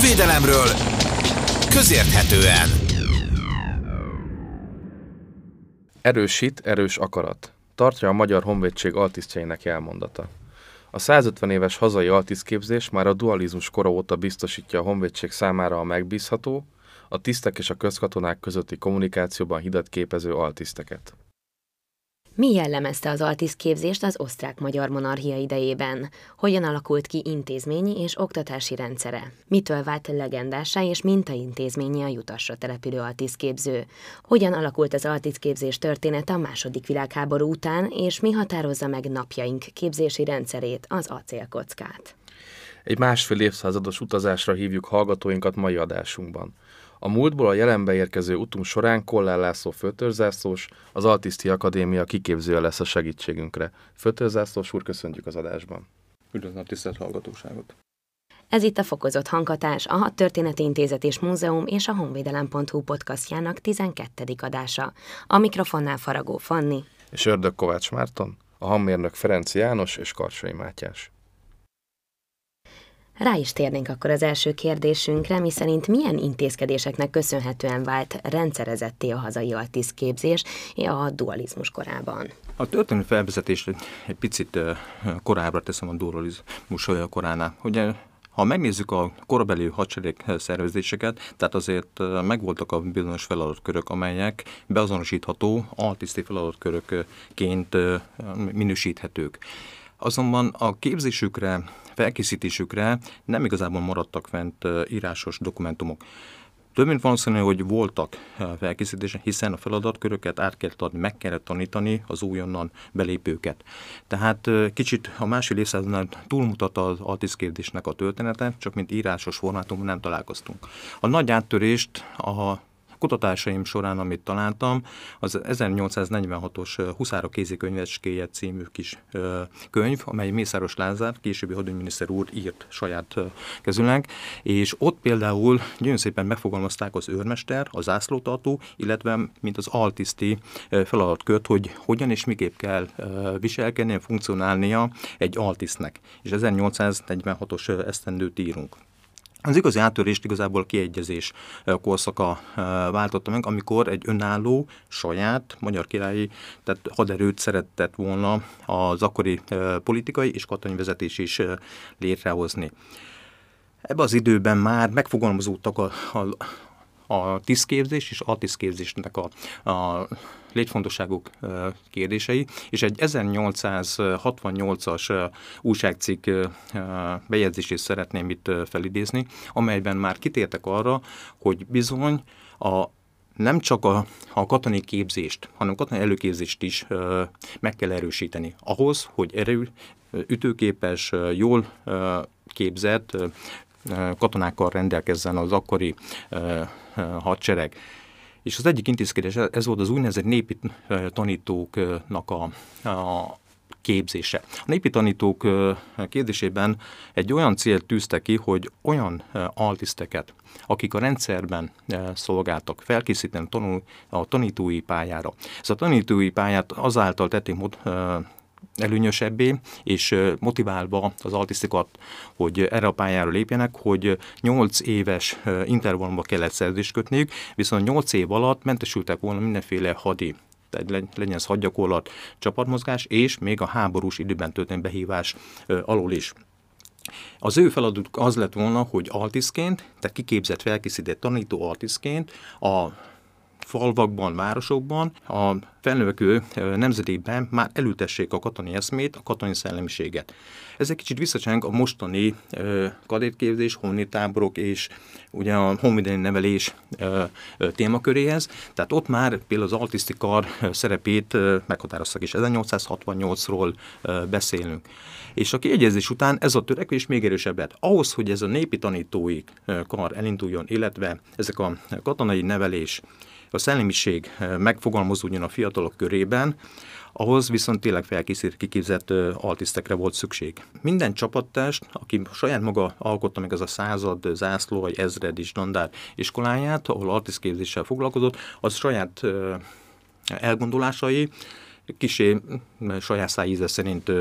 Honvédelemről közérthetően. Erősít, erős akarat. Tartja a Magyar Honvédség altisztjeinek jelmondata. A 150 éves hazai altisztképzés már a dualizmus kora óta biztosítja a honvédség számára a megbízható, a tisztek és a közkatonák közötti kommunikációban hidat képező altiszteket. Mi jellemezte az altisztképzést az osztrák-magyar monarchia idejében? Hogyan alakult ki intézményi és oktatási rendszere? Mitől vált legendásá és mintaintézményi a jutasra települő altisztképző? Hogyan alakult az altisztképzés története a második világháború után, és mi határozza meg napjaink képzési rendszerét, az acélkockát? Egy másfél évszázados utazásra hívjuk hallgatóinkat mai adásunkban. A múltból a jelenbe érkező utunk során Kollár László főtörzászlós, az Altiszti Akadémia kiképzője lesz a segítségünkre. Főtörzászlós úr, köszöntjük az adásban. Üdvözlöm a tisztelt hallgatóságot! Ez itt a Fokozott Hangatás, a Hat Történeti Intézet és Múzeum és a Honvédelem.hu podcastjának 12. adása. A mikrofonnál Faragó Fanni. És Ördög Kovács Márton, a hangmérnök Ferenc János és Karsai Mátyás. Rá is térnénk akkor az első kérdésünkre, mi szerint milyen intézkedéseknek köszönhetően vált rendszerezetté a hazai altisztképzés a dualizmus korában? A történelmi felvezetést egy picit korábbra teszem a dualizmus koránál. Ugye ha megnézzük a korabeli hadsereg szervezéseket, tehát azért megvoltak a bizonyos feladatkörök, amelyek beazonosítható altiszti feladatkörökként minősíthetők. Azonban a képzésükre, felkészítésükre nem igazából maradtak fent írásos dokumentumok. Több mint valószínű, hogy voltak felkészítések, hiszen a feladatköröket át kellett adni, meg kellett tanítani az újonnan belépőket. Tehát kicsit a másfél évszázadnál túlmutat az altiszkérdésnek a története, csak mint írásos formátumban nem találkoztunk. A nagy áttörést a kutatásaim során, amit találtam, az 1846-os Huszárok kézikönyvecskéje című kis könyv, amely Mészáros Lázár, későbbi hadügyminiszter úr írt saját kezüleg, és ott például nagyon szépen megfogalmazták az őrmester, az zászlótartó, illetve mint az altiszti feladatkört, hogy hogyan és miképp kell viselkedni, funkcionálnia egy altisztnek. És 1846-os esztendőt írunk. Az igazi áttörést igazából a kiegyezés korszaka váltotta meg, amikor egy önálló, saját magyar királyi tehát haderőt szeretett volna az akkori politikai és katonai vezetés is létrehozni. Ebben az időben már megfogalmazódtak a, a, a tisztképzés és a tisztképzésnek a, a létfontosságuk kérdései, és egy 1868-as újságcikk bejegyzését szeretném itt felidézni, amelyben már kitértek arra, hogy bizony a nem csak a, a katonai képzést, hanem a katonai előképzést is ö, meg kell erősíteni. Ahhoz, hogy erő, ütőképes, jól ö, képzett ö, katonákkal rendelkezzen az akkori hadsereg. És az egyik intézkedés, ez volt az úgynevezett népi tanítóknak a, a képzése. A népi tanítók kérdésében egy olyan célt tűzte ki, hogy olyan altiszteket, akik a rendszerben szolgáltak, felkészíteni a tanítói pályára. Ez a tanítói pályát azáltal tették előnyösebbé, és motiválva az altisztikat, hogy erre a pályára lépjenek, hogy 8 éves intervallumban kellett szerződést kötniük, viszont 8 év alatt mentesültek volna mindenféle hadi tehát legyen ez hadgyakorlat, csapatmozgás, és még a háborús időben történő behívás alól is. Az ő feladatuk az lett volna, hogy altiszként, tehát kiképzett, felkészített tanító altiszként a falvakban, városokban a felnövekvő nemzedékben már elültessék a katonai eszmét, a katonai szellemiséget. Ez egy kicsit visszacseng a mostani kadétképzés, honvédtáborok és ugye a honvédelmi nevelés témaköréhez. Tehát ott már például az altisztikar szerepét meghatároztak, és 1868-ról beszélünk. És a kiegyezés után ez a törekvés még erősebb lett. Ahhoz, hogy ez a népi tanítói kar elinduljon, illetve ezek a katonai nevelés a szellemiség eh, megfogalmazódjon a fiatalok körében, ahhoz viszont tényleg felkészített, kiképzett eh, altisztekre volt szükség. Minden csapattest, aki saját maga alkotta meg az a század, zászló vagy ezred is dandár iskoláját, ahol altisztképzéssel foglalkozott, az saját eh, elgondolásai, kisé saját szájíze szerint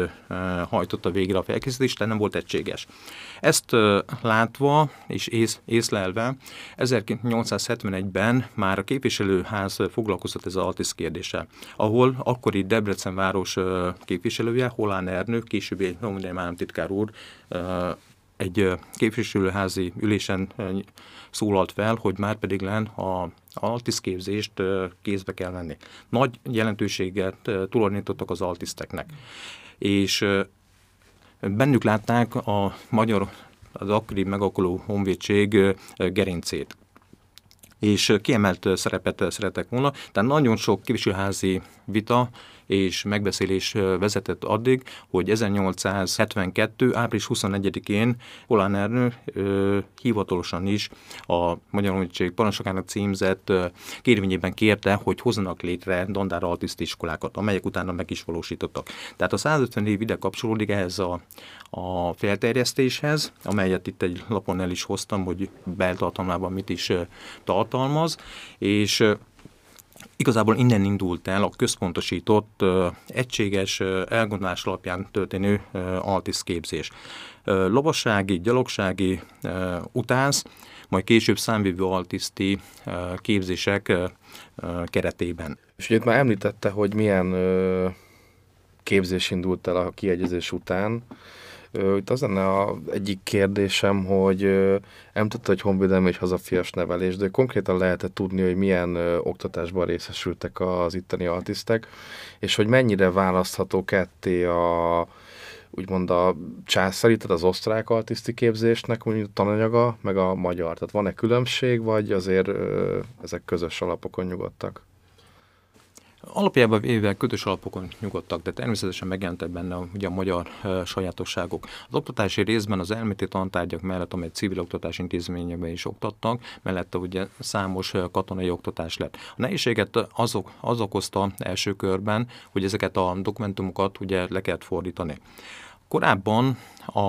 hajtotta végre a felkészítést, de nem volt egységes. Ezt látva és ész, észlelve 1871-ben már a képviselőház foglalkozott ez az Altis kérdése, ahol akkori Debrecen város képviselője, Holán Ernő, későbbi államtitkár úr egy képviselőházi ülésen szólalt fel, hogy már pedig len a altiszképzést kézbe kell venni. Nagy jelentőséget tulajdonítottak az altiszteknek. És bennük látták a magyar, az akkori megakuló honvédség gerincét és kiemelt szerepet szeretek volna. Tehát nagyon sok képviselőházi vita és megbeszélés vezetett addig, hogy 1872. április 21-én Olán Ernő hivatalosan is a Magyar Honvédség parancsnokának címzett kérvényében kérte, hogy hozzanak létre dandár altiszt iskolákat, amelyek utána meg is valósítottak. Tehát a 150 év ide kapcsolódik ehhez a, a felterjesztéshez, amelyet itt egy lapon el is hoztam, hogy beltartalmában mit is tartalmaz, és Igazából innen indult el a központosított, egységes elgondolás alapján történő altiszt képzés. Lovassági, gyalogsági, utánsz, majd később számvívő altiszti képzések keretében. És ugye már említette, hogy milyen képzés indult el a kiegyezés után, itt az lenne a egyik kérdésem, hogy említette, hogy honvédelmi és hazafias nevelés, de konkrétan lehetett tudni, hogy milyen oktatásban részesültek az itteni artisztek, és hogy mennyire választható ketté a úgymond a császári, tehát az osztrák artiszti képzésnek mondjuk a tananyaga, meg a magyar. Tehát van-e különbség, vagy azért ezek közös alapokon nyugodtak? Alapjában véve kötős alapokon nyugodtak, de természetesen megjelentek benne ugye a magyar e, sajátosságok. Az oktatási részben az elméleti tantárgyak mellett, amely civil oktatási intézményekben is oktattak, mellette ugye számos katonai oktatás lett. A nehézséget azok, az okozta első körben, hogy ezeket a dokumentumokat ugye le kellett fordítani. Korábban a,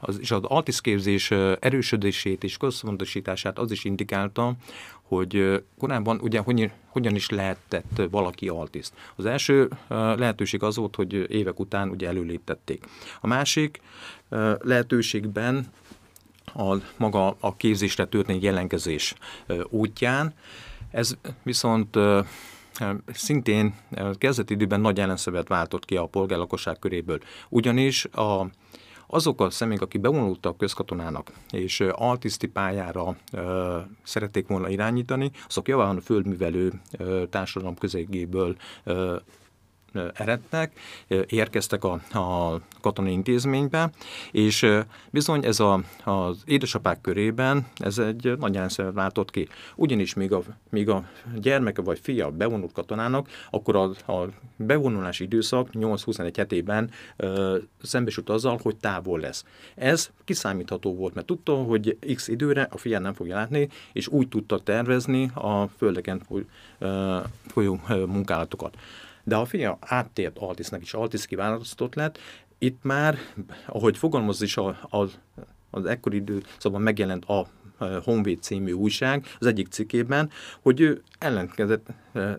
az, és az altiszképzés erősödését és központosítását az is indikálta, hogy korábban ugye hogyan, hogyan is lehetett valaki altiszt. Az első lehetőség az volt, hogy évek után ugye előléptették. A másik lehetőségben a maga a képzésre történő jelenkezés útján, ez viszont szintén kezdeti időben nagy ellenszövet váltott ki a polgárlakosság köréből. Ugyanis a azok a személyek, akik bevonultak közkatonának, és altiszti pályára ö, szerették volna irányítani, azok javán a földművelő ö, társadalom közegéből ö, eredtek, érkeztek a, a katonai intézménybe, és bizony ez a, az édesapák körében ez egy nagy jelenszerűen látott ki. Ugyanis még a, még a gyermeke vagy fia bevonult katonának, akkor a, a bevonulási időszak 8-21 hetében ö, szembesült azzal, hogy távol lesz. Ez kiszámítható volt, mert tudta, hogy x időre a fiát nem fogja látni, és úgy tudta tervezni a földeken folyó munkálatokat de a fia áttért Altisznek is, Altisz kiválasztott lett, itt már, ahogy fogalmaz is a, a, az ekkori időszakban megjelent a Honvéd című újság az egyik cikkében, hogy ő ellenkezett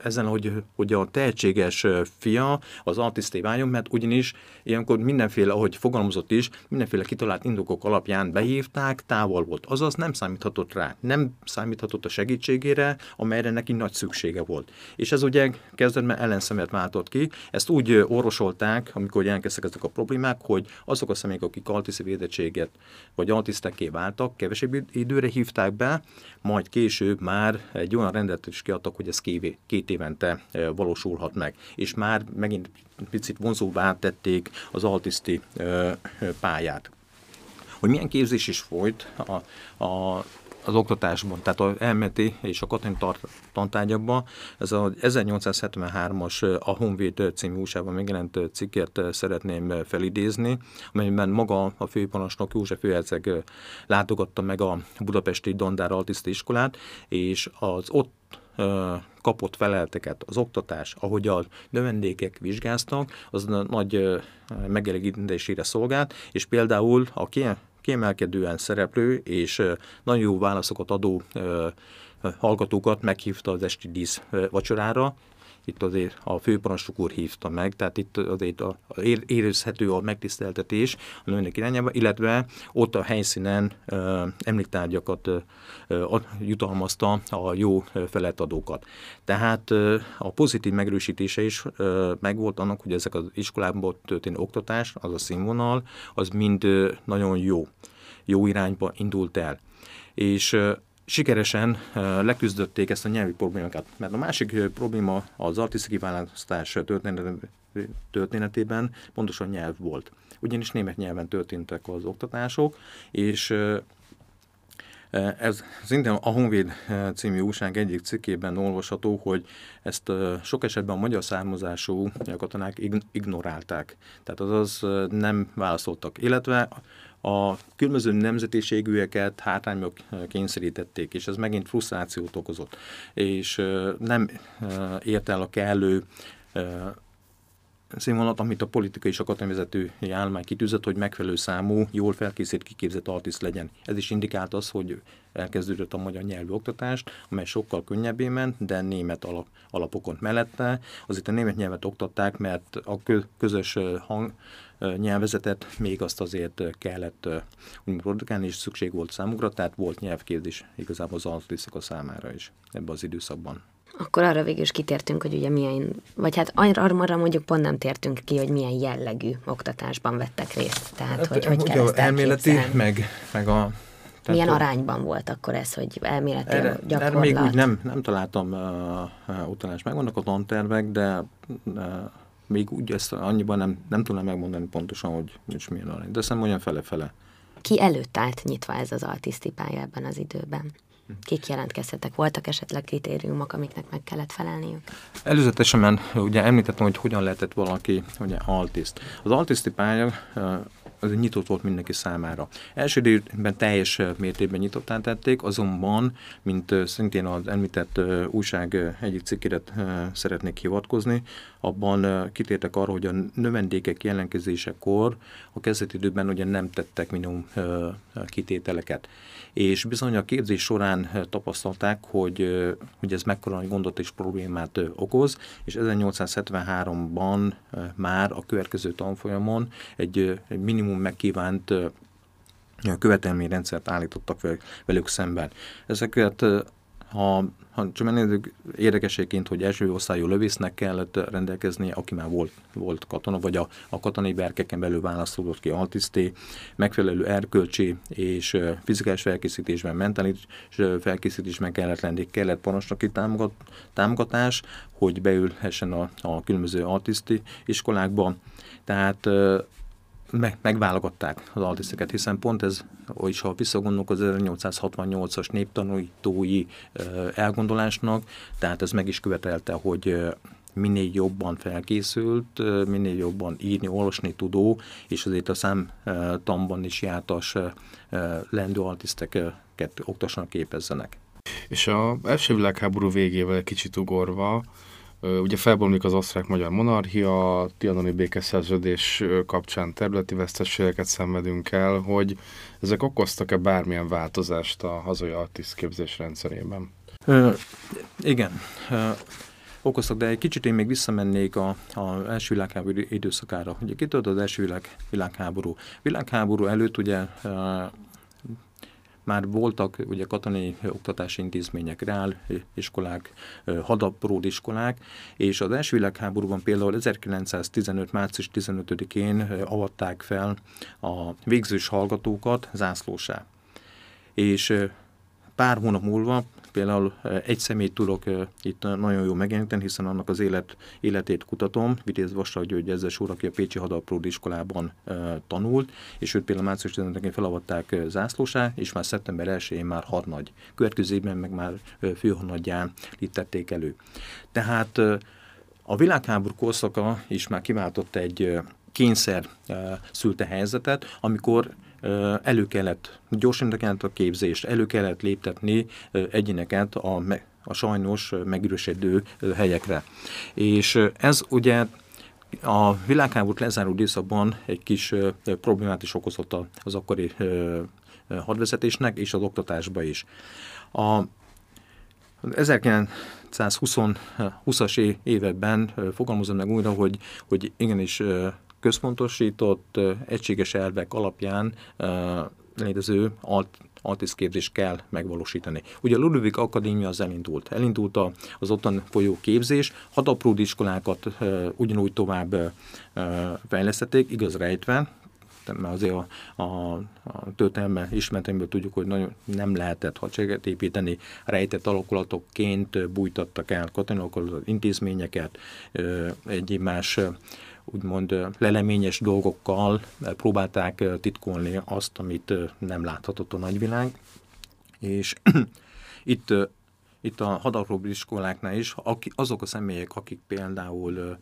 ezen, hogy, hogy a tehetséges fia az artiszté váljon, mert ugyanis ilyenkor mindenféle, ahogy fogalmazott is, mindenféle kitalált indokok alapján behívták, távol volt. Azaz nem számíthatott rá, nem számíthatott a segítségére, amelyre neki nagy szüksége volt. És ez ugye kezdetben ellenszemet váltott ki, ezt úgy orvosolták, amikor jelentkeztek ezek a problémák, hogy azok a személyek, akik altiszi védettséget vagy altisztekké váltak, kevesebb időre hívták be, majd később már egy olyan rendet is kiadtak, hogy ez kévé, két évente valósulhat meg. És már megint picit vonzóvá tették az altiszti pályát. Hogy milyen képzés is folyt a, a az oktatásban, tehát az elméleti és a katonai tantárgyakban. Ez az 1873-as a Honvéd című újságban megjelent cikket szeretném felidézni, amelyben maga a főparancsnok József Főherceg látogatta meg a budapesti Dandár Altiszti iskolát, és az ott kapott felelteket, az oktatás, ahogy a növendékek vizsgáztak, az nagy megelégítésére szolgált, és például a kiemelkedően szereplő és nagyon jó válaszokat adó hallgatókat meghívta az esti dísz vacsorára, itt azért a főparancsnok úr hívta meg, tehát itt azért a, a érezhető a megtiszteltetés a nőnek irányába, illetve ott a helyszínen ö, említárgyakat ö, ö, jutalmazta a jó feletadókat. Tehát ö, a pozitív megerősítése is ö, megvolt annak, hogy ezek az iskolában történő oktatás, az a színvonal, az mind ö, nagyon jó, jó irányba indult el. És sikeresen leküzdötték ezt a nyelvi problémákat. Mert a másik probléma az artisztikai választás történetében pontosan nyelv volt. Ugyanis német nyelven történtek az oktatások, és ez szintén a Honvéd című újság egyik cikkében olvasható, hogy ezt sok esetben a magyar származású katonák ignorálták. Tehát azaz nem válaszoltak. Illetve a különböző nemzetiségűeket hátrányok kényszerítették, és ez megint frusztrációt okozott, és nem ért el a kellő színvonalat, amit a politikai és akadémivezető állomány kitűzött, hogy megfelelő számú, jól felkészített, kiképzett artiszt legyen. Ez is indikált az, hogy elkezdődött a magyar nyelvű oktatást, amely sokkal könnyebbé ment, de német alap, alapokon mellette. Azért a német nyelvet oktatták, mert a közös hang, nyelvezetet, még azt azért kellett úgymond produkálni, és szükség volt számukra, tehát volt nyelvképzés igazából az alapviszaka számára is ebben az időszakban. Akkor arra végül is kitértünk, hogy ugye milyen, vagy hát arra, mondjuk pont nem tértünk ki, hogy milyen jellegű oktatásban vettek részt. Tehát, hát, hogy hogy kell ezt elméleti, meg, meg a tehát, Milyen arányban volt akkor ez, hogy elméleti erre, gyakorlat? Erre még úgy nem, nem találtam uh, utalást. Megvannak a tantervek, de uh, még úgy ezt annyiban nem, nem tudnám megmondani pontosan, hogy nincs milyen arány. De szerintem olyan fele-fele. Ki előtt állt nyitva ez az altiszti pálya ebben az időben? Kik jelentkezhetek? Voltak esetleg kritériumok, amiknek meg kellett felelniük? Előzetesen ugye említettem, hogy hogyan lehetett valaki ugye, altiszt. Az altiszti pálya az nyitott volt mindenki számára. Első időben teljes mértékben nyitottá tették, azonban, mint szintén az említett újság egyik cikkére szeretnék hivatkozni, abban kitértek arra, hogy a növendékek jelentkezésekor a kezdeti időben ugye nem tettek minimum kitételeket. És bizony a képzés során tapasztalták, hogy, hogy ez mekkora gondot és problémát okoz, és 1873-ban már a következő tanfolyamon egy, egy minimum megkívánt követelményrendszert állítottak velük szemben. Ezeket ha, ha csak megnézzük érdekességként, hogy első osztályú lövésznek kellett rendelkezni, aki már volt, volt katona, vagy a, a katonai berkeken belül választódott ki altiszté, megfelelő erkölcsi és fizikális felkészítésben, mentális felkészítésben kellett lenni, kellett parancsnoki támogat, támogatás, hogy beülhessen a, a különböző altiszti iskolákba. Tehát meg, megválogatták az altiszteket, hiszen pont ez, is ha visszagondolunk az 1868-as néptanúítói elgondolásnak, tehát ez meg is követelte, hogy minél jobban felkészült, minél jobban írni, olvasni tudó, és azért a számtamban is jártas lendő altiszteket oktassanak, képezzenek. És a első világháború végével kicsit ugorva, Ugye felbomlik az osztrák-magyar monarchia, a Trianoni békeszerződés kapcsán területi veszteségeket szenvedünk el, hogy ezek okoztak-e bármilyen változást a hazai artiszt képzés rendszerében? Ö, igen, ö, okoztak, de egy kicsit én még visszamennék a, a első világháború időszakára. Ugye kitört az első világ, világháború. Világháború előtt ugye már voltak ugye katonai oktatási intézmények, reál iskolák, hadapród iskolák, és az első világháborúban például 1915. március 15-én avatták fel a végzős hallgatókat zászlósá. És pár hónap múlva Például egy személyt tudok itt nagyon jó megjeleníteni, hiszen annak az élet, életét kutatom. Vitéz Vasta hogy Ezzes úr, aki a Pécsi Hadapród iskolában tanult, és őt például március 15-én felavatták zászlósá, és már szeptember 1-én már hadnagy. Következő évben meg már főhadnagyján líttették elő. Tehát a világháború korszaka is már kiváltott egy kényszer szülte helyzetet, amikor elő kellett gyorsítani kellett a képzést, elő kellett léptetni egyéneket a, a sajnos megürösödő helyekre. És ez ugye a világháborút lezáró időszakban egy kis problémát is okozott az akkori hadvezetésnek és az oktatásba is. A 1920-as években fogalmazom meg újra, hogy, hogy igenis központosított, egységes elvek alapján létező alt, altiszképzést kell megvalósítani. Ugye a Ludwig Akadémia az elindult. Elindult az ottan folyó képzés, hat iskolákat ugyanúgy tovább fejlesztették, igaz rejtve, mert azért a, a, a történelme ismereteimből tudjuk, hogy nagyon nem lehetett hadsereget építeni, rejtett alakulatokként bújtattak el katonai intézményeket, egyéb más úgymond leleményes dolgokkal próbálták titkolni azt, amit nem láthatott a nagyvilág. És itt, itt a hadapróbli iskoláknál is azok a személyek, akik például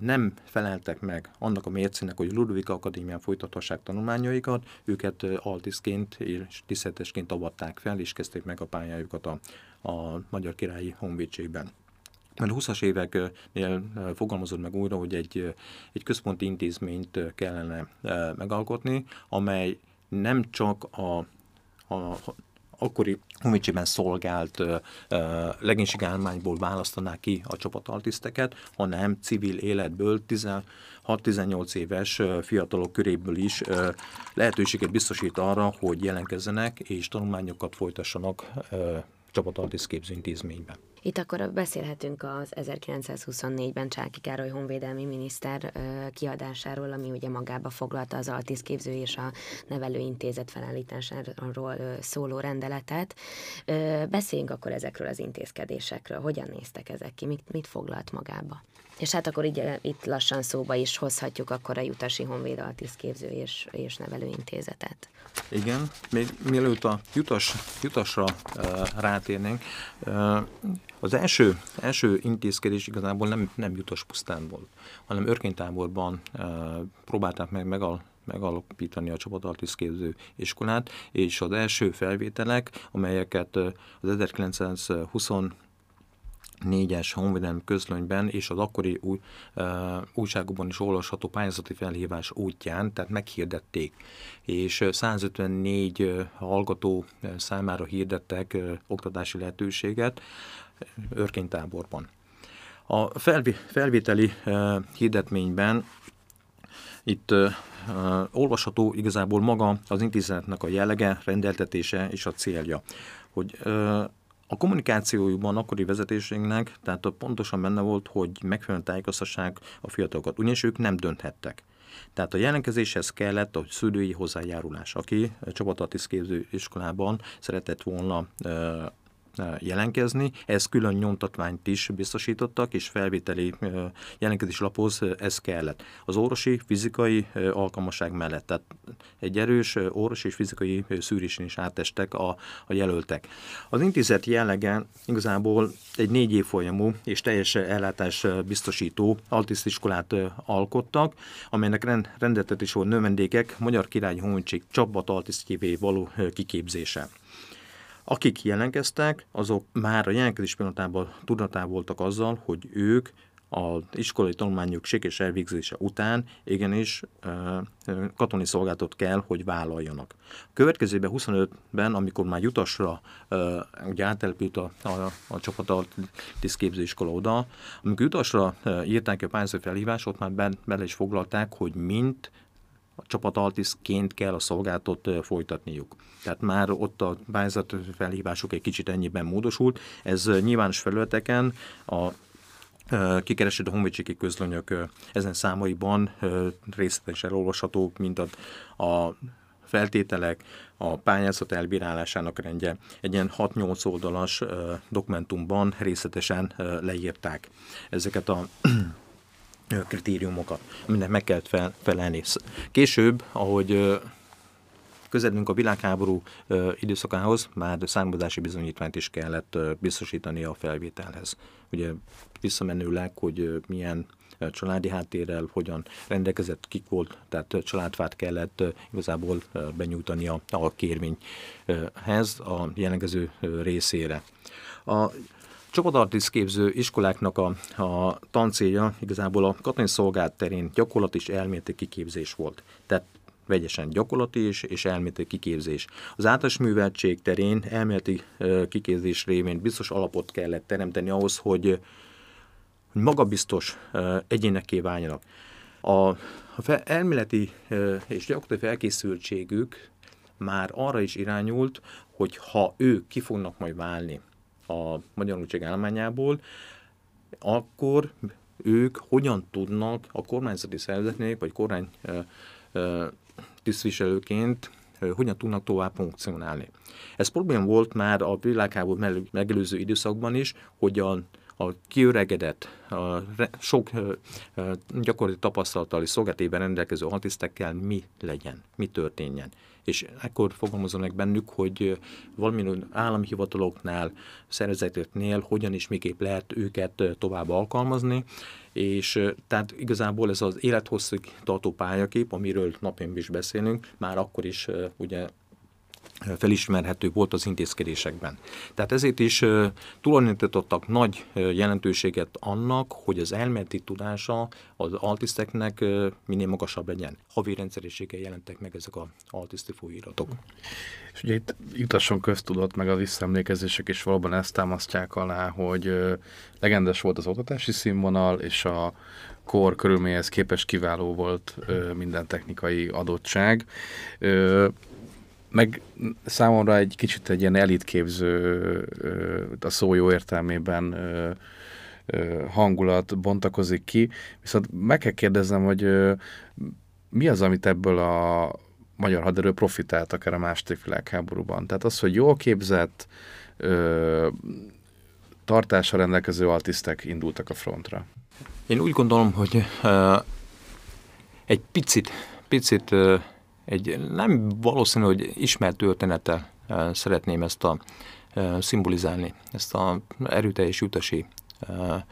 nem feleltek meg annak a mércének, hogy Ludwig Akadémián folytathassák tanulmányaikat, őket altiszként és tisztetesként avatták fel, és kezdték meg a pályájukat a, a Magyar Királyi Honvédségben. Mert a 20-as éveknél fogalmazott meg újra, hogy egy, egy központi intézményt kellene megalkotni, amely nem csak a, a akkori honvédségben szolgált uh, legénységállományból választaná ki a csapataltiszteket, hanem civil életből 16-18 éves fiatalok köréből is uh, lehetőséget biztosít arra, hogy jelenkezzenek és tanulmányokat folytassanak uh, csapataltiszt képzőintézményben. Itt akkor beszélhetünk az 1924-ben Csáki Károly honvédelmi miniszter kiadásáról, ami ugye magába foglalta az altiszképző és a nevelőintézet felállításáról szóló rendeletet. Beszéljünk akkor ezekről az intézkedésekről. Hogyan néztek ezek ki? Mit, mit foglalt magába? És hát akkor így, itt lassan szóba is hozhatjuk akkor a Jutasi Honvéd Altiszképző és, és Nevelőintézetet. Igen, még mielőtt a jutas, jutasra uh, rátérnénk, uh, az első, első intézkedés igazából nem, nem jutas pusztán volt, hanem örkénytáborban uh, próbálták meg megal, megalapítani a csapatartiszképző iskolát, és az első felvételek, amelyeket az 1920 négyes honvédelmi közlönyben és az akkori új, uh, újságokban is olvasható pályázati felhívás útján, tehát meghirdették, és 154 uh, hallgató számára hirdettek uh, oktatási lehetőséget örkénytáborban. A felvi, felvételi uh, hirdetményben itt uh, olvasható igazából maga az intézetnek a jellege, rendeltetése és a célja, hogy uh, a kommunikációjukban akkori vezetésünknek, tehát pontosan benne volt, hogy megfelelően tájékoztassák a fiatalokat, ugyanis ők nem dönthettek. Tehát a jelentkezéshez kellett a szülői hozzájárulás, aki csapatatiszképző iskolában szeretett volna jelentkezni. Ez külön nyomtatványt is biztosítottak, és felvételi jelentkezés laphoz ez kellett. Az orvosi fizikai alkalmasság mellett, tehát egy erős orvosi és fizikai szűrésen is átestek a, a jelöltek. Az intézet jellege igazából egy négy év folyamú és teljes ellátás biztosító altisztiskolát alkottak, amelynek rendeltetés volt növendékek Magyar Királyi Honvédség csapat altisztjévé való kiképzése. Akik jelentkeztek, azok már a jelentkezés pillanatában tudatában voltak azzal, hogy ők az iskolai tanulmányok sikeres elvégzése után igenis katonai szolgálatot kell, hogy vállaljanak. A következőben 25-ben, amikor már Jutasra ugye áttelepült a, a, a csapat tisztképzőiskola oda, amikor Jutasra írták a pályázati felhívást, ott már bele is foglalták, hogy mint a csapataltisztként kell a szolgáltot folytatniuk. Tehát már ott a pályázat felhívások egy kicsit ennyiben módosult. Ez nyilvános felületeken a kikeresett a honvédségi közlönyök ezen számaiban részletesen olvasható, mint a, a feltételek, a pályázat elbírálásának rendje egy ilyen 6-8 oldalas dokumentumban részletesen leírták ezeket a kritériumokat, aminek meg kellett fel, felelni. Később, ahogy közelünk a világháború időszakához, már származási bizonyítványt is kellett biztosítani a felvételhez. Ugye visszamenőleg, hogy milyen családi háttérrel, hogyan rendelkezett, kik volt, tehát családfát kellett igazából benyújtani a, a kérvényhez a jelentkező részére. A Csapatartiszt képző iskoláknak a, a tancélja igazából a katonai szolgált terén gyakorlat és elméleti kiképzés volt. Tehát vegyesen gyakorlati és, és elméleti kiképzés. Az általános műveltség terén elméleti kiképzés révén biztos alapot kellett teremteni ahhoz, hogy, hogy magabiztos egyéneké váljanak. A, a fel, elméleti és gyakorlati felkészültségük már arra is irányult, hogy ha ők ki fognak majd válni a Magyar állományából, akkor ők hogyan tudnak a kormányzati szervezetnél, vagy kormány tisztviselőként hogyan tudnak tovább funkcionálni. Ez probléma volt már a világháború megelőző időszakban is, hogy a, a kiöregedett, a sok gyakorlati tapasztalattal és szolgáltében rendelkező altisztekkel mi legyen, mi történjen. És ekkor fogalmazom meg bennük, hogy valamilyen állami hivataloknál, szervezeteknél hogyan és miképp lehet őket tovább alkalmazni, és tehát igazából ez az élethosszig tartó pályakép, amiről napján is beszélünk, már akkor is ugye felismerhető volt az intézkedésekben. Tehát ezért is tulajdonítottak nagy jelentőséget annak, hogy az elméleti tudása az altiszteknek minél magasabb legyen. Havi rendszerességgel jelentek meg ezek az altiszti folyóiratok. És ugye itt jutasson köztudott, meg a visszaemlékezések is valóban ezt támasztják alá, hogy legendes volt az oktatási színvonal, és a kor körülményhez képest kiváló volt minden technikai adottság meg számomra egy kicsit egy ilyen elitképző, a szó jó értelmében hangulat bontakozik ki, viszont meg kell kérdeznem, hogy mi az, amit ebből a magyar haderő profitált akár a második világháborúban? Tehát az, hogy jól képzett, tartásra rendelkező altisztek indultak a frontra. Én úgy gondolom, hogy uh, egy picit, picit uh, egy nem valószínű, hogy ismert története eh, szeretném ezt a eh, szimbolizálni, ezt a erőteljes utasi eh,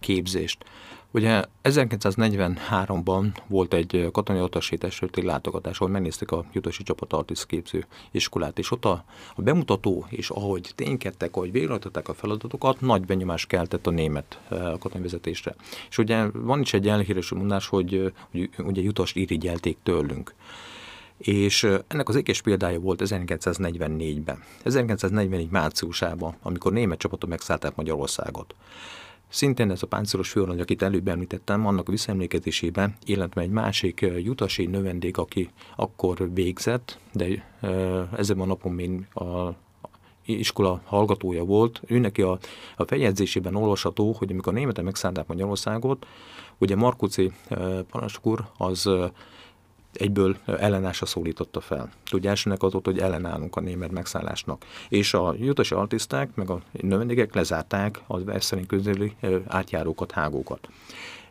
képzést. Ugye 1943-ban volt egy katonai utasításörti látogatás, ahol megnézték a jutasi csapat képző iskolát, és ott a, a bemutató, és ahogy ténykedtek, ahogy végrehajtották a feladatokat, nagy benyomást keltett a német katonai vezetésre. És ugye van is egy elhíresű mondás, hogy, hogy ugye jutast irigyelték tőlünk. És ennek az ékes példája volt 1944-ben. 1944 márciusában, amikor német csapatok megszállták Magyarországot. Szintén ez a páncélos főorony, akit előbb említettem, annak visszaemlékezésében, illetve egy másik jutasi növendék, aki akkor végzett, de ezen a napon még a iskola hallgatója volt, ő neki a, a feljegyzésében olvasható, hogy amikor a németek megszállták Magyarországot, ugye Markuci parancsnok úr az egyből ellenása szólította fel. Tudjásának az ott, hogy ellenállunk a német megszállásnak. És a jutasi artiszták, meg a növendégek lezárták az verszerint közeli átjárókat, hágókat.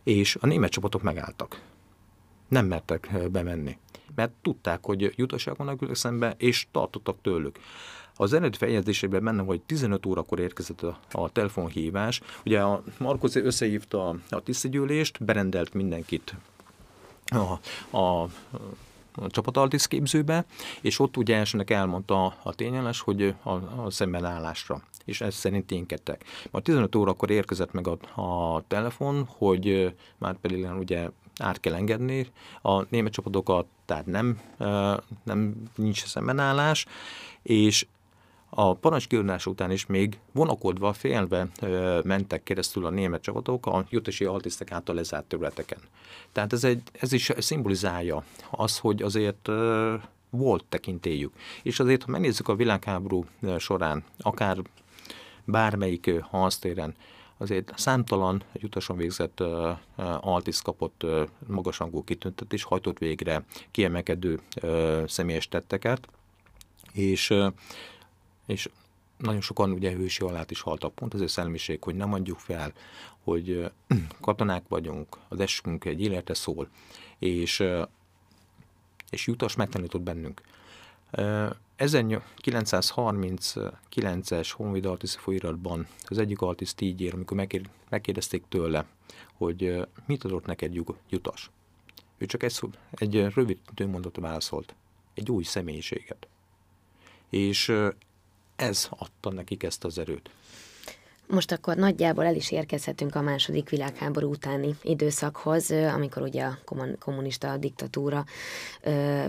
És a német csapatok megálltak. Nem mertek bemenni. Mert tudták, hogy jutaság vannak szembe, és tartottak tőlük. Az eredeti feljegyzésében benne, hogy 15 órakor érkezett a, a telefonhívás. Ugye a Markozi összehívta a, tisztegyűlést, berendelt mindenkit a, a a képzőbe, és ott ugye elsőnek elmondta a tényelés, hogy a, a szembenállásra, és ez szerint ténykedtek. Majd 15 órakor érkezett meg a, a telefon, hogy már pedig ugye át kell engedni a német csapatokat, tehát nem, nem nincs szembenállás, és a parancs után is még vonakodva, félve ö, mentek keresztül a német csapatok a jutasi altisztek által lezárt területeken. Tehát ez, egy, ez is szimbolizálja az, hogy azért ö, volt tekintélyük. És azért, ha megnézzük a világháború során, akár bármelyik harctéren, azért számtalan egy utason végzett altiszt kapott uh, magasrangú kitüntetés, hajtott végre kiemelkedő uh, személyes tetteket, és és nagyon sokan ugye hősi alát is haltak. Pont az ő szellemiség, hogy nem adjuk fel, hogy katonák vagyunk, az eskünk egy életre szól, és, és Jutas megtanított bennünk. 1939-es Honvéd Artiszi folyiratban az egyik artiszt így ír, amikor megkérdezték tőle, hogy mit adott neked Jutas. Ő csak egy, egy rövid tőmondatot válaszolt. Egy új személyiséget. És ez adta nekik ezt az erőt. Most akkor nagyjából el is érkezhetünk a második világháború utáni időszakhoz, amikor ugye a kommunista diktatúra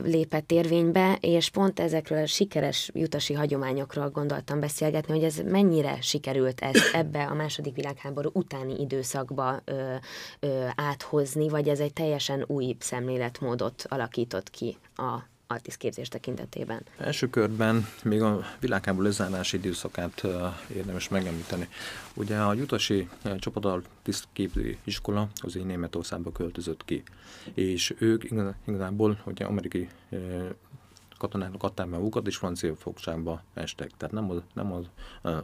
lépett érvénybe, és pont ezekről a sikeres jutasi hagyományokról gondoltam beszélgetni, hogy ez mennyire sikerült ezt ebbe a második világháború utáni időszakba ö, ö, áthozni, vagy ez egy teljesen új szemléletmódot alakított ki a Altis képzés tekintetében? Első körben még a világháború lezárási időszakát érdemes megemlíteni. Ugye a Jutasi Csapadal tisztképző iskola az én Németországba költözött ki, és ők igazából, hogy amerikai katonáknak adták meg magukat, és francia fogságba estek. Tehát nem az, nem az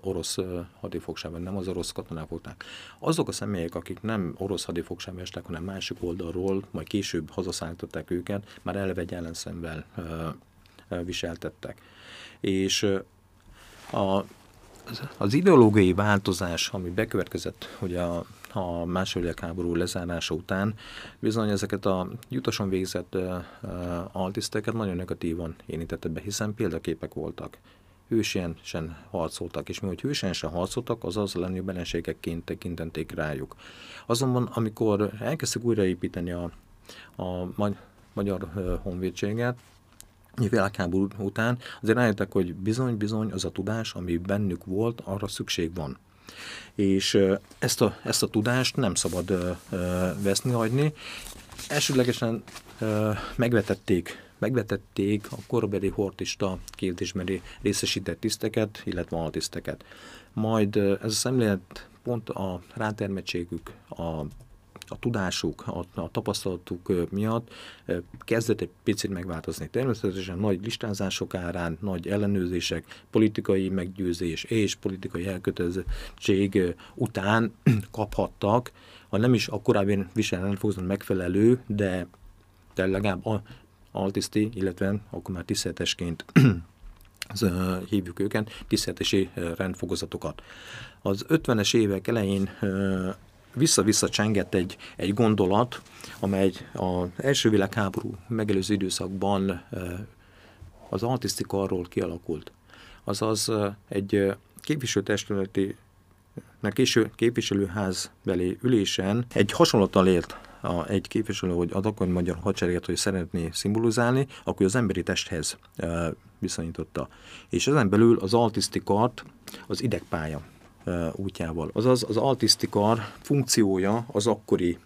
orosz hadifogságban, nem az orosz katonák fogták. Azok a személyek, akik nem orosz hadifogságba estek, hanem másik oldalról, majd később hazaszállították őket, már eleve egy ellenszemvel viseltettek. És a, az ideológiai változás, ami bekövetkezett hogy a a második háború lezárása után. Bizony ezeket a jutason végzett altiszteket nagyon negatívan érintette be, hiszen példaképek voltak. Hősiensen harcoltak, és mi, hogy hősiensen harcoltak, az az lenni belenségekként tekintették rájuk. Azonban, amikor elkezdtük újraépíteni a, a magyar honvédséget, világháború után, azért rájöttek, hogy bizony-bizony az a tudás, ami bennük volt, arra szükség van és ezt a, ezt a tudást nem szabad veszni, hagyni. Elsődlegesen megvetették megvetették a korabeli hortista képzésben részesített tiszteket, illetve altiszteket. Majd ez a szemlélet pont a rátermettségük, a a tudásuk, a, a tapasztalatuk miatt kezdett egy picit megváltozni. Természetesen nagy listázások árán, nagy ellenőrzések, politikai meggyőzés és politikai elkötelezettség után kaphattak, ha nem is a korábbi viselendfogzon megfelelő, de, de legalább a altiszti, illetve akkor már tiszteletesként hívjuk őket, tiszteletesi rendfogozatokat. Az 50-es évek elején vissza-vissza csengett egy, egy gondolat, amely az első világháború megelőző időszakban az artisztika arról kialakult. Azaz egy képviselőtestületi késő képviselőház belé ülésen egy hasonlattal élt a, egy képviselő, hogy ad akkor magyar hadsereget, hogy szeretné szimbolizálni, akkor az emberi testhez e, viszonyította. És ezen belül az altisztikart az idegpálya útjával. Azaz az altisztikar funkciója az akkori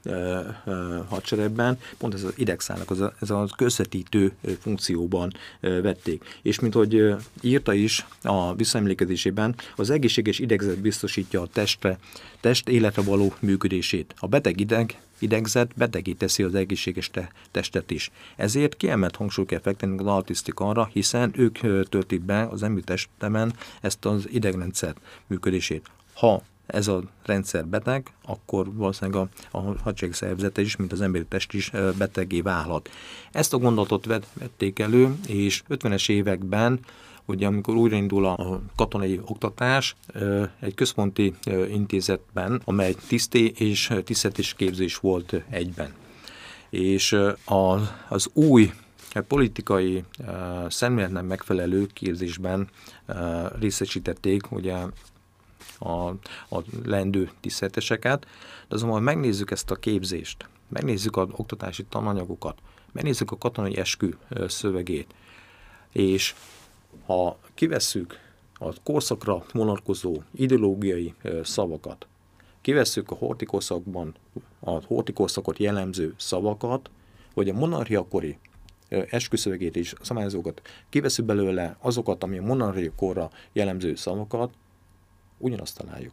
hadseregben, pont ez az idegszálnak, az ez a közvetítő funkcióban vették. És mint hogy írta is a visszaemlékezésében, az egészséges idegzet biztosítja a testre, test életre való működését. A beteg ideg idegzet betegé teszi az egészséges te- testet is. Ezért kiemelt hangsúly kell fektetni az arra, hiszen ők töltik be az emberi testemen ezt az idegrendszer működését. Ha ez a rendszer beteg, akkor valószínűleg a, a hadsereg szervezete is, mint az emberi test is betegé válhat. Ezt a gondolatot vették elő, és 50-es években ugye amikor újraindul a katonai oktatás egy központi intézetben, amely tiszté és tisztetés képzés volt egyben. És az új politikai szemléletnek megfelelő képzésben részesítették ugye a, a lendő tiszteleteseket, de azonban megnézzük ezt a képzést, megnézzük az oktatási tananyagokat, megnézzük a katonai eskü szövegét, és ha kivesszük a korszakra vonatkozó ideológiai szavakat, kivesszük a hortikorszakban a hortikorszakot jellemző szavakat, hogy a monarchiakori esküszövegét és szabályozókat, kivesszük belőle azokat, ami a monarchia korra jellemző szavakat, ugyanazt találjuk.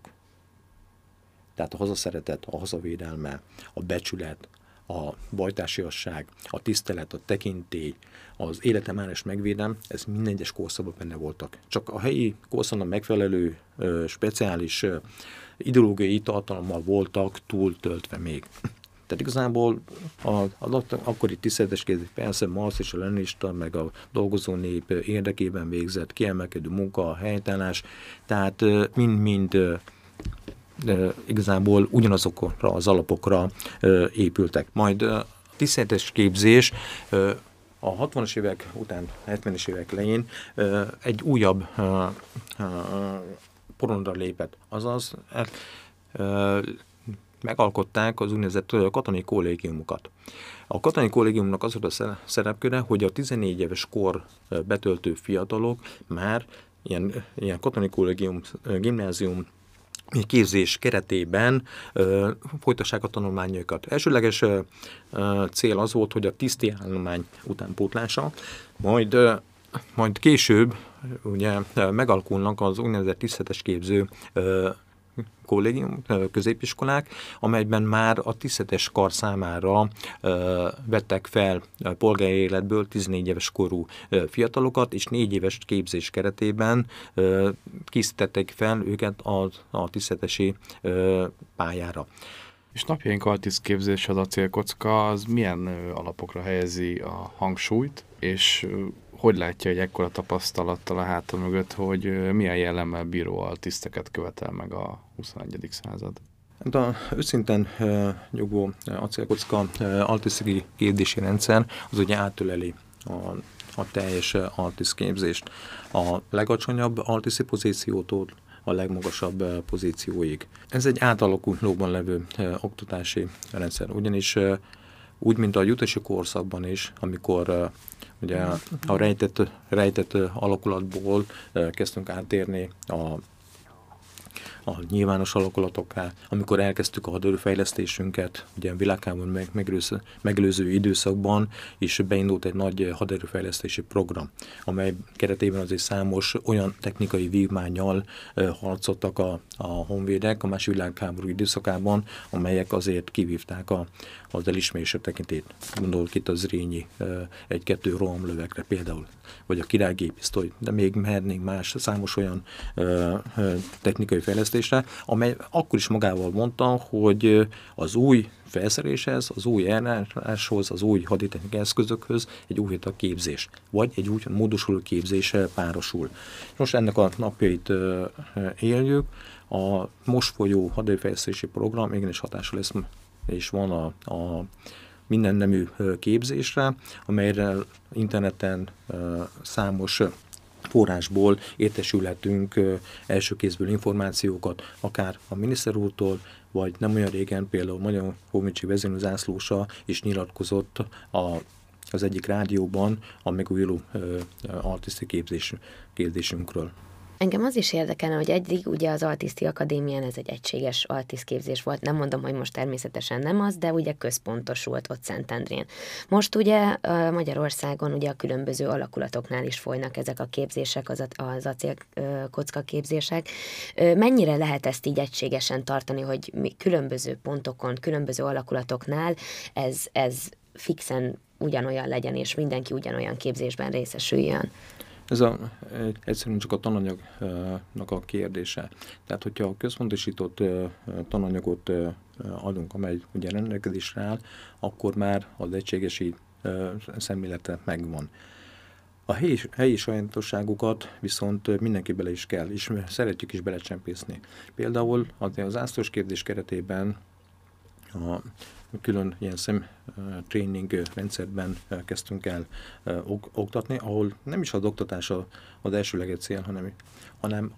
Tehát a hazaszeretet, a hazavédelme, a becsület, a bajtársiasság, a tisztelet, a tekintély, az életem áres megvédem, ez minden egyes korszakban benne voltak. Csak a helyi korszaknak megfelelő, speciális ideológiai tartalommal voltak túltöltve még. Tehát igazából az akkori tiszteleteskedés persze Marx és a Leninista, meg a dolgozó nép érdekében végzett kiemelkedő munka, a helytállás, tehát mind-mind igazából ugyanazokra az alapokra épültek. Majd a tiszteletes képzés a 60-as évek után, 70-es évek elején egy újabb porondra lépett. Azaz ö, megalkották az úgynevezett katonai kollégiumokat. A katonai kollégiumnak az volt a szerepköre, hogy a 14 éves kor betöltő fiatalok már ilyen, ilyen katonai kollégium, gimnázium képzés keretében ö, folytassák a tanulmányokat. Elsőleges ö, cél az volt, hogy a tiszti állomány utánpótlása, majd, ö, majd később ugye megalkulnak az úgynevezett tisztetes képző ö, kollégium, középiskolák, amelyben már a tisztetes kar számára vettek fel polgári életből 14 éves korú fiatalokat, és 4 éves képzés keretében ö, készítettek fel őket a, a tisztetesi pályára. És napjaink altiszt képzés az acélkocka, az milyen alapokra helyezi a hangsúlyt, és hogy látja egy ekkora tapasztalattal a háta mögött, hogy milyen jellemmel bíró a tiszteket követel meg a 21. század? Hát a őszinten uh, nyugvó acélkocka altisztigi képzési rendszer az ugye átöleli a, a teljes altiszt képzést. A legalacsonyabb altiszi pozíciótól a legmagasabb pozícióig. Ez egy átalakulóban levő oktatási rendszer, ugyanis úgy, mint a jutási korszakban is, amikor Ugye a rejtett, rejtett alakulatból kezdtünk átérni a a nyilvános alakulatokká, amikor elkezdtük a haderőfejlesztésünket, ugye a világháború meg, megelőző, megelőző időszakban is beindult egy nagy haderőfejlesztési program, amely keretében azért számos olyan technikai vívmányjal harcoltak a, a honvédek a második világháború időszakában, amelyek azért kivívták a, az elismerések tekintét. Gondolok itt az Rényi egy-kettő rohamlövekre például, vagy a királygépisztoly, de még mehetnénk más számos olyan technikai fejlesztésre, amely akkor is magával mondta, hogy az új felszereléshez, az új ellenálláshoz, az új haditechnikai eszközökhöz egy újfajta képzés, vagy egy új módosuló képzése párosul. Most ennek a napjait éljük, a most folyó hadifejlesztési program igenis hatása lesz és van a, a minden nemű képzésre, amelyre interneten számos forrásból értesülhetünk első kézből információkat, akár a miniszter úrtól, vagy nem olyan régen például Magyar Honvédsi vezérő zászlósa is nyilatkozott a, az egyik rádióban a megújuló artiszti képzés, képzésünkről. Engem az is érdekelne, hogy eddig ugye az Altiszti Akadémián ez egy egységes képzés volt, nem mondom, hogy most természetesen nem az, de ugye központosult ott Szentendrén. Most ugye Magyarországon ugye a különböző alakulatoknál is folynak ezek a képzések, az, az acélkocka képzések. Mennyire lehet ezt így egységesen tartani, hogy különböző pontokon, különböző alakulatoknál ez, ez fixen ugyanolyan legyen, és mindenki ugyanolyan képzésben részesüljön? Ez a, egyszerűen csak a tananyagnak a kérdése. Tehát, hogyha a központosított tananyagot adunk, amely ugye rendelkezésre áll, akkor már az egységesi szemlélete megvan. A helyi, helyi sajátosságokat viszont mindenki bele is kell, és szeretjük is belecsempészni. Például az ászlós kérdés keretében a külön ilyen szem tréning rendszerben kezdtünk el oktatni, ahol nem is az oktatás az elsőleges cél, hanem, hanem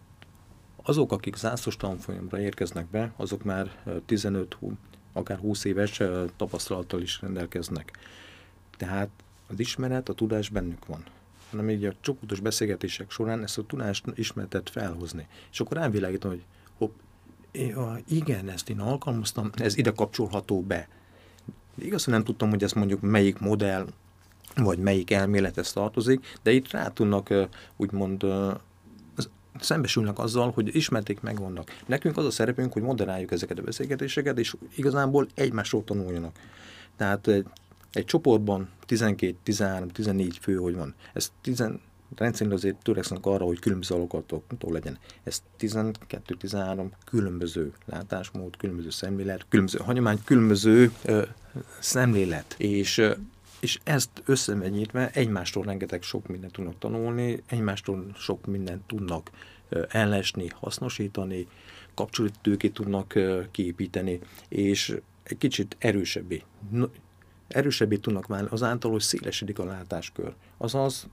azok, akik zászlós tanfolyamra érkeznek be, azok már 15, akár 20 éves tapasztalattal is rendelkeznek. Tehát az ismeret, a tudás bennük van hanem így a csoportos beszélgetések során ezt a tudást ismertet felhozni. És akkor rávilágítom, hogy hopp, igen, ezt én alkalmaztam, ez ide kapcsolható be. Igaz, hogy nem tudtam, hogy ez mondjuk melyik modell, vagy melyik elmélethez tartozik, de itt rá tudnak úgymond szembesülnek azzal, hogy ismerték megvannak. Nekünk az a szerepünk, hogy moderáljuk ezeket a beszélgetéseket, és igazából egymásról tanuljanak. Tehát egy csoportban 12, 13, 14 fő, hogy van. Ez 10, rendszerint azért törekszenek arra, hogy különböző alakatoktól legyen. Ez 12-13 különböző látásmód, különböző szemlélet, különböző hagyomány, különböző ö, szemlélet. És ö, és ezt összemegyítve egymástól rengeteg sok mindent tudnak tanulni, egymástól sok mindent tudnak ellesni, hasznosítani, kapcsolatőkét tudnak kiépíteni, és egy kicsit erősebbé, erősebbé tudnak válni azáltal, hogy szélesedik a látáskör. Azaz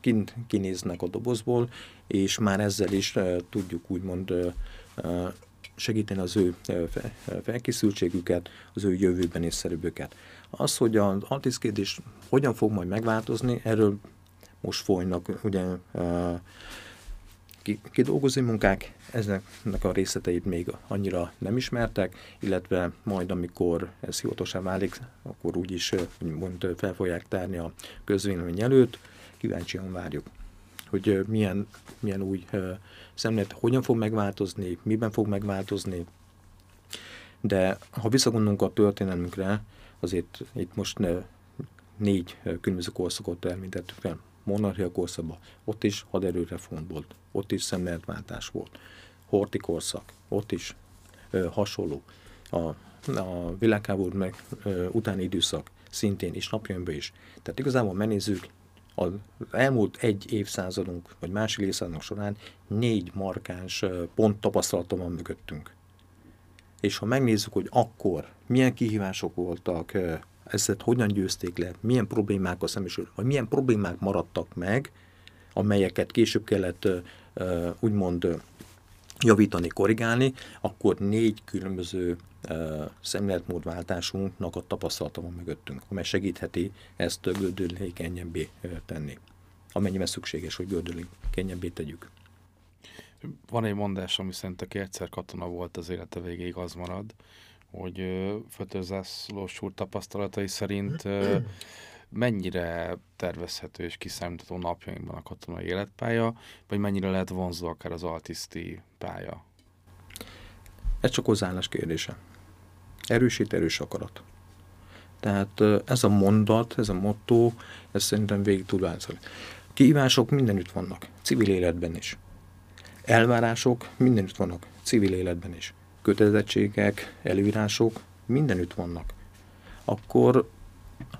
kint kinéznek a dobozból, és már ezzel is tudjuk úgymond segíteni az ő felkészültségüket, az ő jövőben szerűböket. Az, hogy az altiszkédés hogyan fog majd megváltozni, erről most folynak ugye kidolgozni munkák, ezeknek a részleteit még annyira nem ismertek, illetve majd amikor ez hivatosá válik, akkor úgyis mond, fel fogják tárni a közvélemény előtt, kíváncsian várjuk hogy milyen, milyen új szemlélet, hogyan fog megváltozni, miben fog megváltozni. De ha visszagondolunk a történelmünkre, azért itt most négy különböző korszakot elmintettük fel. Monarchia korszakban, ott is haderőreform volt, ott is szemléletváltás volt. Horti korszak, ott is ö, hasonló. A, a világháború meg ö, utáni időszak szintén is napjainkban is. Tehát igazából megnézzük, az elmúlt egy évszázadunk, vagy másik évszázadunk során négy markáns pont tapasztalatom van mögöttünk. És ha megnézzük, hogy akkor milyen kihívások voltak, ezt hogyan győzték le, milyen problémákkal szembesül, vagy milyen problémák maradtak meg, amelyeket később kellett úgymond javítani, korrigálni, akkor négy különböző szemléletmódváltásunknak a tapasztalata van mögöttünk, amely segítheti ezt gördülékenyebbé tenni, amennyiben szükséges, hogy gördülékenyebbé tegyük. Van egy mondás, ami szerint aki egyszer katona volt az élete végéig, az marad, hogy Fötőzászlós úr tapasztalatai szerint mennyire tervezhető és kiszámítható napjainkban a katonai életpálya, vagy mennyire lehet vonzó akár az altiszti pálya? Ez csak hozzáállás kérdése. Erősít, erős akarat. Tehát ez a mondat, ez a motto, ez szerintem végig tud változni. Kihívások mindenütt vannak, civil életben is. Elvárások mindenütt vannak, civil életben is. Kötelezettségek, előírások mindenütt vannak. Akkor,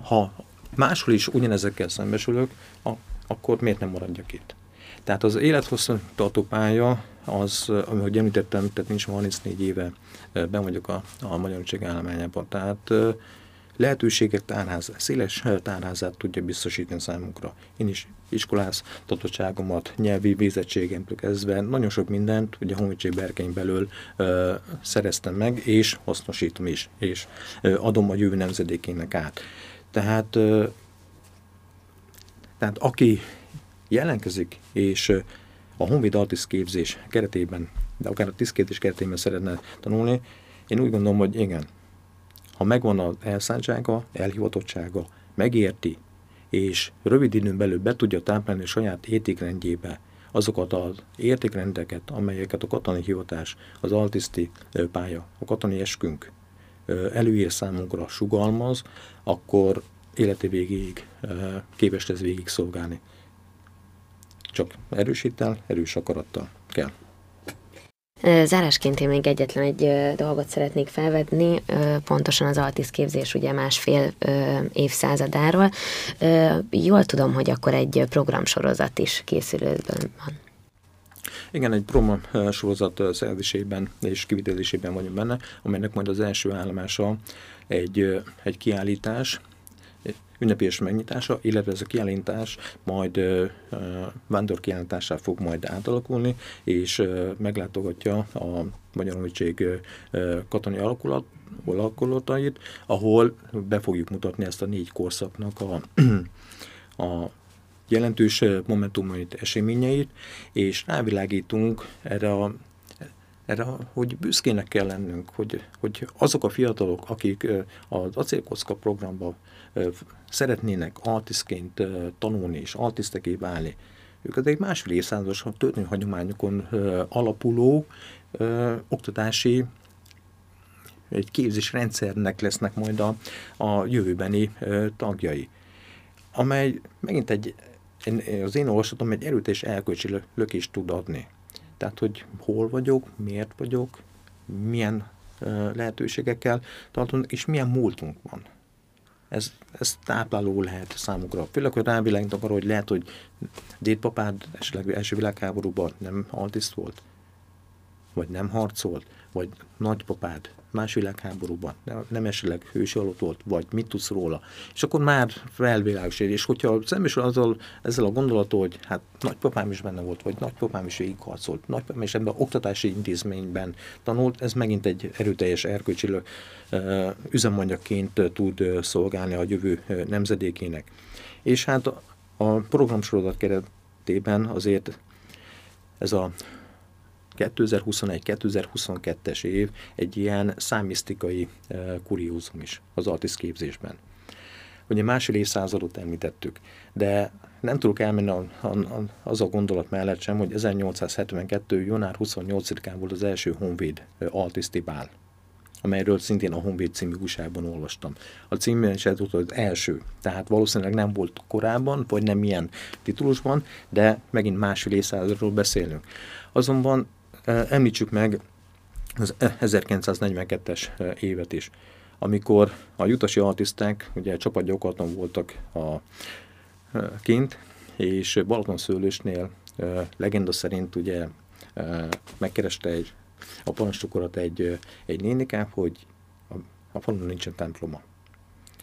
ha máshol is ugyanezekkel szembesülök, akkor miért nem maradjak itt? Tehát az élethosszú tartó pálya, az, ahogy említettem, tehát nincs 34 éve ben vagyok a, a Magyarország állományában, tehát lehetőségek tárház, széles tárházát tudja biztosítani számunkra. Én is tatottságomat, nyelvi végzettségemtől kezdve nagyon sok mindent ugye Honvédség berkein belül ö, szereztem meg, és hasznosítom is, és ö, adom a jövő nemzedékének át. Tehát, ö, tehát aki jelentkezik, és a Honvéd Artist képzés keretében, de akár a tisztképzés keretében szeretne tanulni, én úgy gondolom, hogy igen, ha megvan az elszántsága, elhivatottsága, megérti, és rövid időn belül be tudja táplálni saját értékrendjébe azokat az értékrendeket, amelyeket a katonai hivatás, az altiszti pálya, a katonai eskünk előír számunkra, sugalmaz, akkor életi végéig képes ez végig szolgálni. Csak erősítel, erős akarattal kell. Zárásként én még egyetlen egy dolgot szeretnék felvetni, pontosan az Altis képzés ugye másfél évszázadáról. Jól tudom, hogy akkor egy programsorozat is készülőben van. Igen, egy program sorozat szerzésében és kivitelésében vagyunk benne, amelynek majd az első állomása egy, egy kiállítás, ünnepélyes megnyitása, illetve ez a kiállítás majd uh, vándor fog majd átalakulni, és uh, meglátogatja a Magyar Honvédség uh, katonai alakulat, alakulatait, ahol be fogjuk mutatni ezt a négy korszaknak a, a jelentős momentumait, eseményeit, és rávilágítunk erre a erre, hogy büszkének kell lennünk, hogy, hogy azok a fiatalok, akik az acélkocka programba szeretnének artistként tanulni és artisteké válni, ők egy másfél évszázados történelmi hagyományokon alapuló oktatási egy képzés rendszernek lesznek majd a, a jövőbeni tagjai, amely megint egy, az én olvasatom egy erőteljes elkölcsi lökést tud adni. Tehát, hogy hol vagyok, miért vagyok, milyen lehetőségekkel tartunk, és milyen múltunk van. Ez, ez tápláló lehet számukra. Főleg, hogy rávilágítok arra, hogy lehet, hogy dédpapád esetleg első világháborúban nem altiszt volt, vagy nem harcolt, vagy nagypapád más világháborúban, nem esetleg hősi alatt volt, vagy mit tudsz róla. És akkor már felvilágosít, és hogyha szembesül azzal, ezzel a gondolattal, hogy hát nagypapám is benne volt, vagy nagypapám is végigharcolt, nagypapám is ebben oktatási intézményben tanult, ez megint egy erőteljes erkölcsi üzemanyagként tud szolgálni a jövő nemzedékének. És hát a programsorozat keretében azért ez a 2021-2022-es év egy ilyen számisztikai uh, kuriózum is az artist képzésben. Ugye másfél évszázadot említettük, de nem tudok elmenni a, a, a, az a gondolat mellett sem, hogy 1872. január 28-án volt az első Honvéd Altiszti bál, amelyről szintén a Honvéd című újságban olvastam. A címben is ez volt az első, tehát valószínűleg nem volt korábban, vagy nem ilyen titulusban, de megint másfél évszázadról beszélünk. Azonban Említsük meg az 1942-es évet is, amikor a jutasi artisták ugye csapatgyakorlaton voltak a, kint, és Balaton szőlősnél legenda szerint ugye megkereste egy, a parancsnokorat egy, egy nénikám, hogy a, a falun nincsen temploma.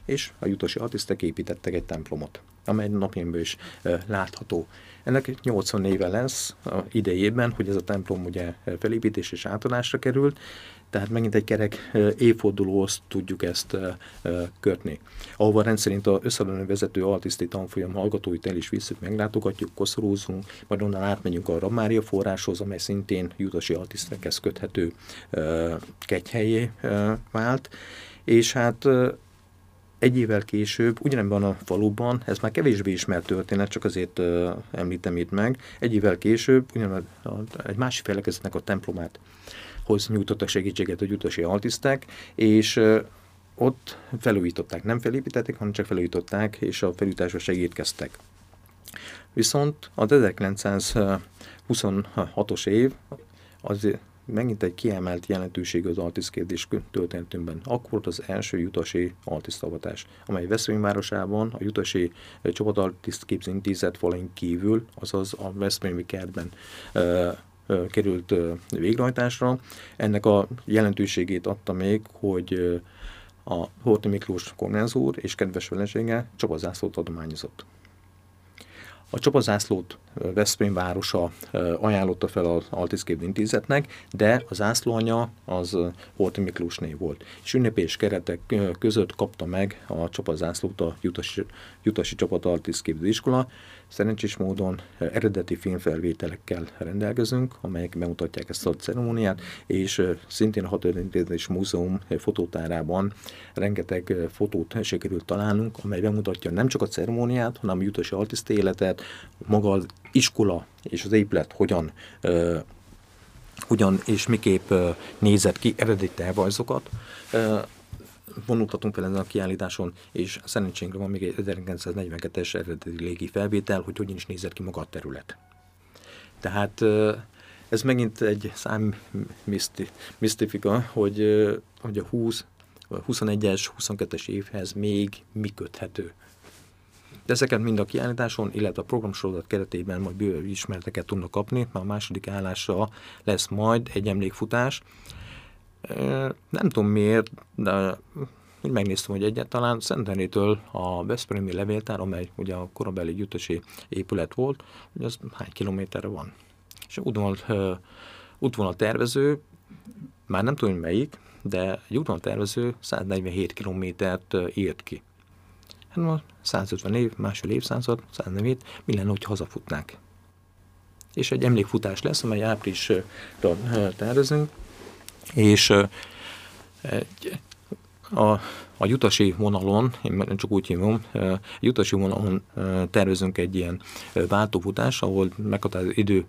És a jutasi artisták építettek egy templomot, amely napjainkban is látható. Ennek 80 éve lesz a idejében, hogy ez a templom ugye felépítés és átadásra került, tehát megint egy kerek évfordulóhoz tudjuk ezt kötni. Ahova rendszerint a összeadóan vezető altiszti tanfolyam hallgatóit el is visszük, meglátogatjuk, koszorúzunk, majd onnan átmegyünk a Ramária forráshoz, amely szintén jutasi altisztekhez köthető kegyhelyé vált, és hát egy évvel később, ugyanebben a faluban, ez már kevésbé ismert történet, csak azért uh, említem itt meg, egy évvel később ugyanebben egy másik felekezetnek a templomát hoz nyújtottak segítséget a gyutasi altiszták, és uh, ott felújították, nem felépítették, hanem csak felújították, és a felújításra segítkeztek. Viszont az 1926-os év az megint egy kiemelt jelentőség az altiszkérdés történetünkben. Akkor az első jutasi altisztavatás, amely Veszprém városában a jutasi csapataltiszt képzőintézet falain kívül, azaz a Veszprémi kertben uh, került végrehajtásra. Ennek a jelentőségét adta még, hogy a Horti Miklós kórházúr és kedves felesége csapazászlót adományozott. A csapazászlót Veszprém városa ajánlotta fel az Altiszkép intézetnek, de az zászlóanya az Horti Miklósné volt. És ünnepés keretek között kapta meg a csapazászlót a Jutasi, Jutasi Csapat Altiszkép iskola, Szerencsés módon eredeti filmfelvételekkel rendelkezünk, amelyek bemutatják ezt a ceremóniát, és szintén a Hatörténetés Múzeum fotótárában rengeteg fotót sikerült találnunk, amely bemutatja nem csak a ceremóniát, hanem a jutasi artiszt életet, maga az iskola és az épület hogyan hogyan és miképp nézett ki eredeti tervrajzokat vonultatunk fel ezen a kiállításon, és szerencsénkre van még egy 1942-es eredeti légi felvétel, hogy hogyan is nézett ki maga a terület. Tehát ez megint egy szám miszti, misztifika, hogy, hogy a 20, 21-es, 22-es évhez még mi köthető. Ezeket mind a kiállításon, illetve a programsorozat keretében majd bővebb ismereteket tudnak kapni, mert a második állásra lesz majd egy emlékfutás, nem tudom miért, de úgy megnéztem, hogy egyáltalán Szentenétől a Veszprémi levéltár, amely ugye a korabeli gyűjtési épület volt, hogy az hány kilométerre van. És útvonal, útvonal tervező, már nem tudom, melyik, de egy útvonal tervező 147 kilométert írt ki. Hát ma 150 év, másfél évszázad, 147, mi lenne, hogy hazafutnánk? És egy emlékfutás lesz, amely áprilisra tervezünk, és a, a jutasi vonalon, én csak úgy hívom, jutasi vonalon tervezünk egy ilyen váltófutás, ahol meghatározó idő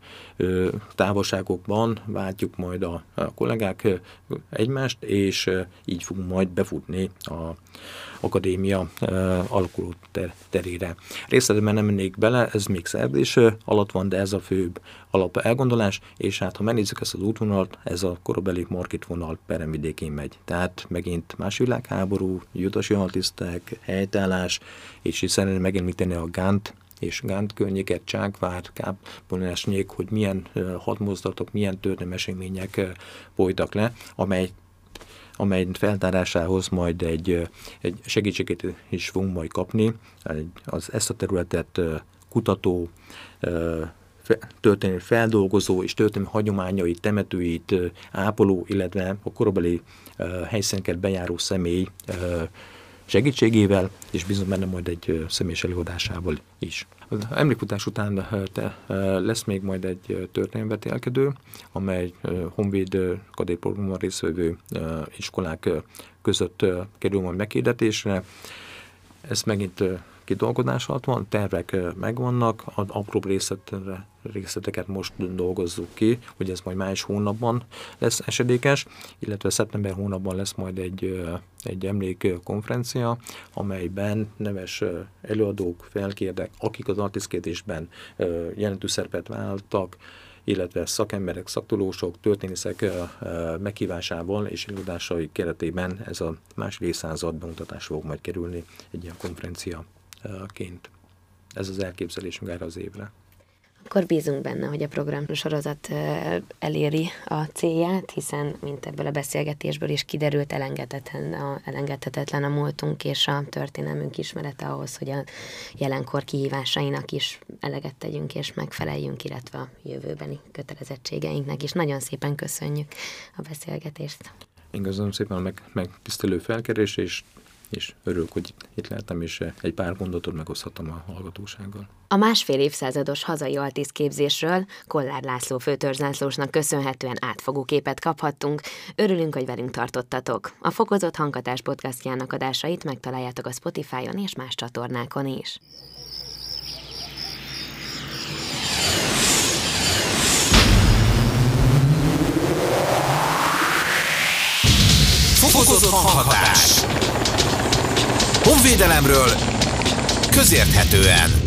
távolságokban váltjuk majd a, a kollégák egymást, és így fogunk majd befutni a akadémia alakuló ter- terére. Részletben nem mennék bele, ez még szerzés alatt van, de ez a főbb alap elgondolás, és hát ha megnézzük ezt az útvonalat, ez a korabeli market vonal peremvidékén megy. Tehát megint más világháború, jutasi altisztek, helytállás, és szeretném megemlíteni a Gánt és Gánt környéket, Csákvár, Kápolnásnyék, hogy milyen hadmozdatok, milyen történelmi események folytak le, amely amely feltárásához majd egy, egy segítséget is fogunk majd kapni. Az, ezt a területet kutató, történelmi feldolgozó és történelmi hagyományait, temetőit ápoló, illetve a korabeli helyszíneket bejáró személy segítségével, és bizony benne majd egy személyes előadásával is. Az emlékfutás után te, lesz még majd egy történelmvetélkedő, amely Honvéd kadétprogramban részvevő iskolák között kerül majd meghirdetésre. Ez megint kidolgozás alatt van, tervek megvannak, az apróbb részletre, részleteket most dolgozzuk ki, hogy ez majd május hónapban lesz esedékes, illetve szeptember hónapban lesz majd egy, egy emlékkonferencia, amelyben neves előadók felkérdek, akik az artiszkédésben jelentős szerepet vállaltak, illetve szakemberek, szaktolósok, történészek meghívásával és előadásai keretében ez a második évszázad bemutatás fog majd kerülni egy ilyen konferencia ként. Ez az elképzelésünk erre az évre. Akkor bízunk benne, hogy a program sorozat eléri a célját, hiszen, mint ebből a beszélgetésből is kiderült, elengedhetetlen a, elengedhetetlen a múltunk és a történelmünk ismerete ahhoz, hogy a jelenkor kihívásainak is eleget tegyünk és megfeleljünk, illetve a jövőbeni kötelezettségeinknek is. Nagyon szépen köszönjük a beszélgetést. Én köszönöm szépen a meg, megtisztelő felkerés, és és örülök, hogy itt lehetem, és egy pár mondatot megoszthattam a hallgatósággal. A másfél évszázados hazai képzésről Kollár László főtörzsászlósnak köszönhetően átfogó képet kaphattunk. Örülünk, hogy velünk tartottatok. A Fokozott Hanghatás podcastjának adásait megtaláljátok a Spotify-on és más csatornákon is. Fokozott hanghatás. Honvédelemről közérthetően.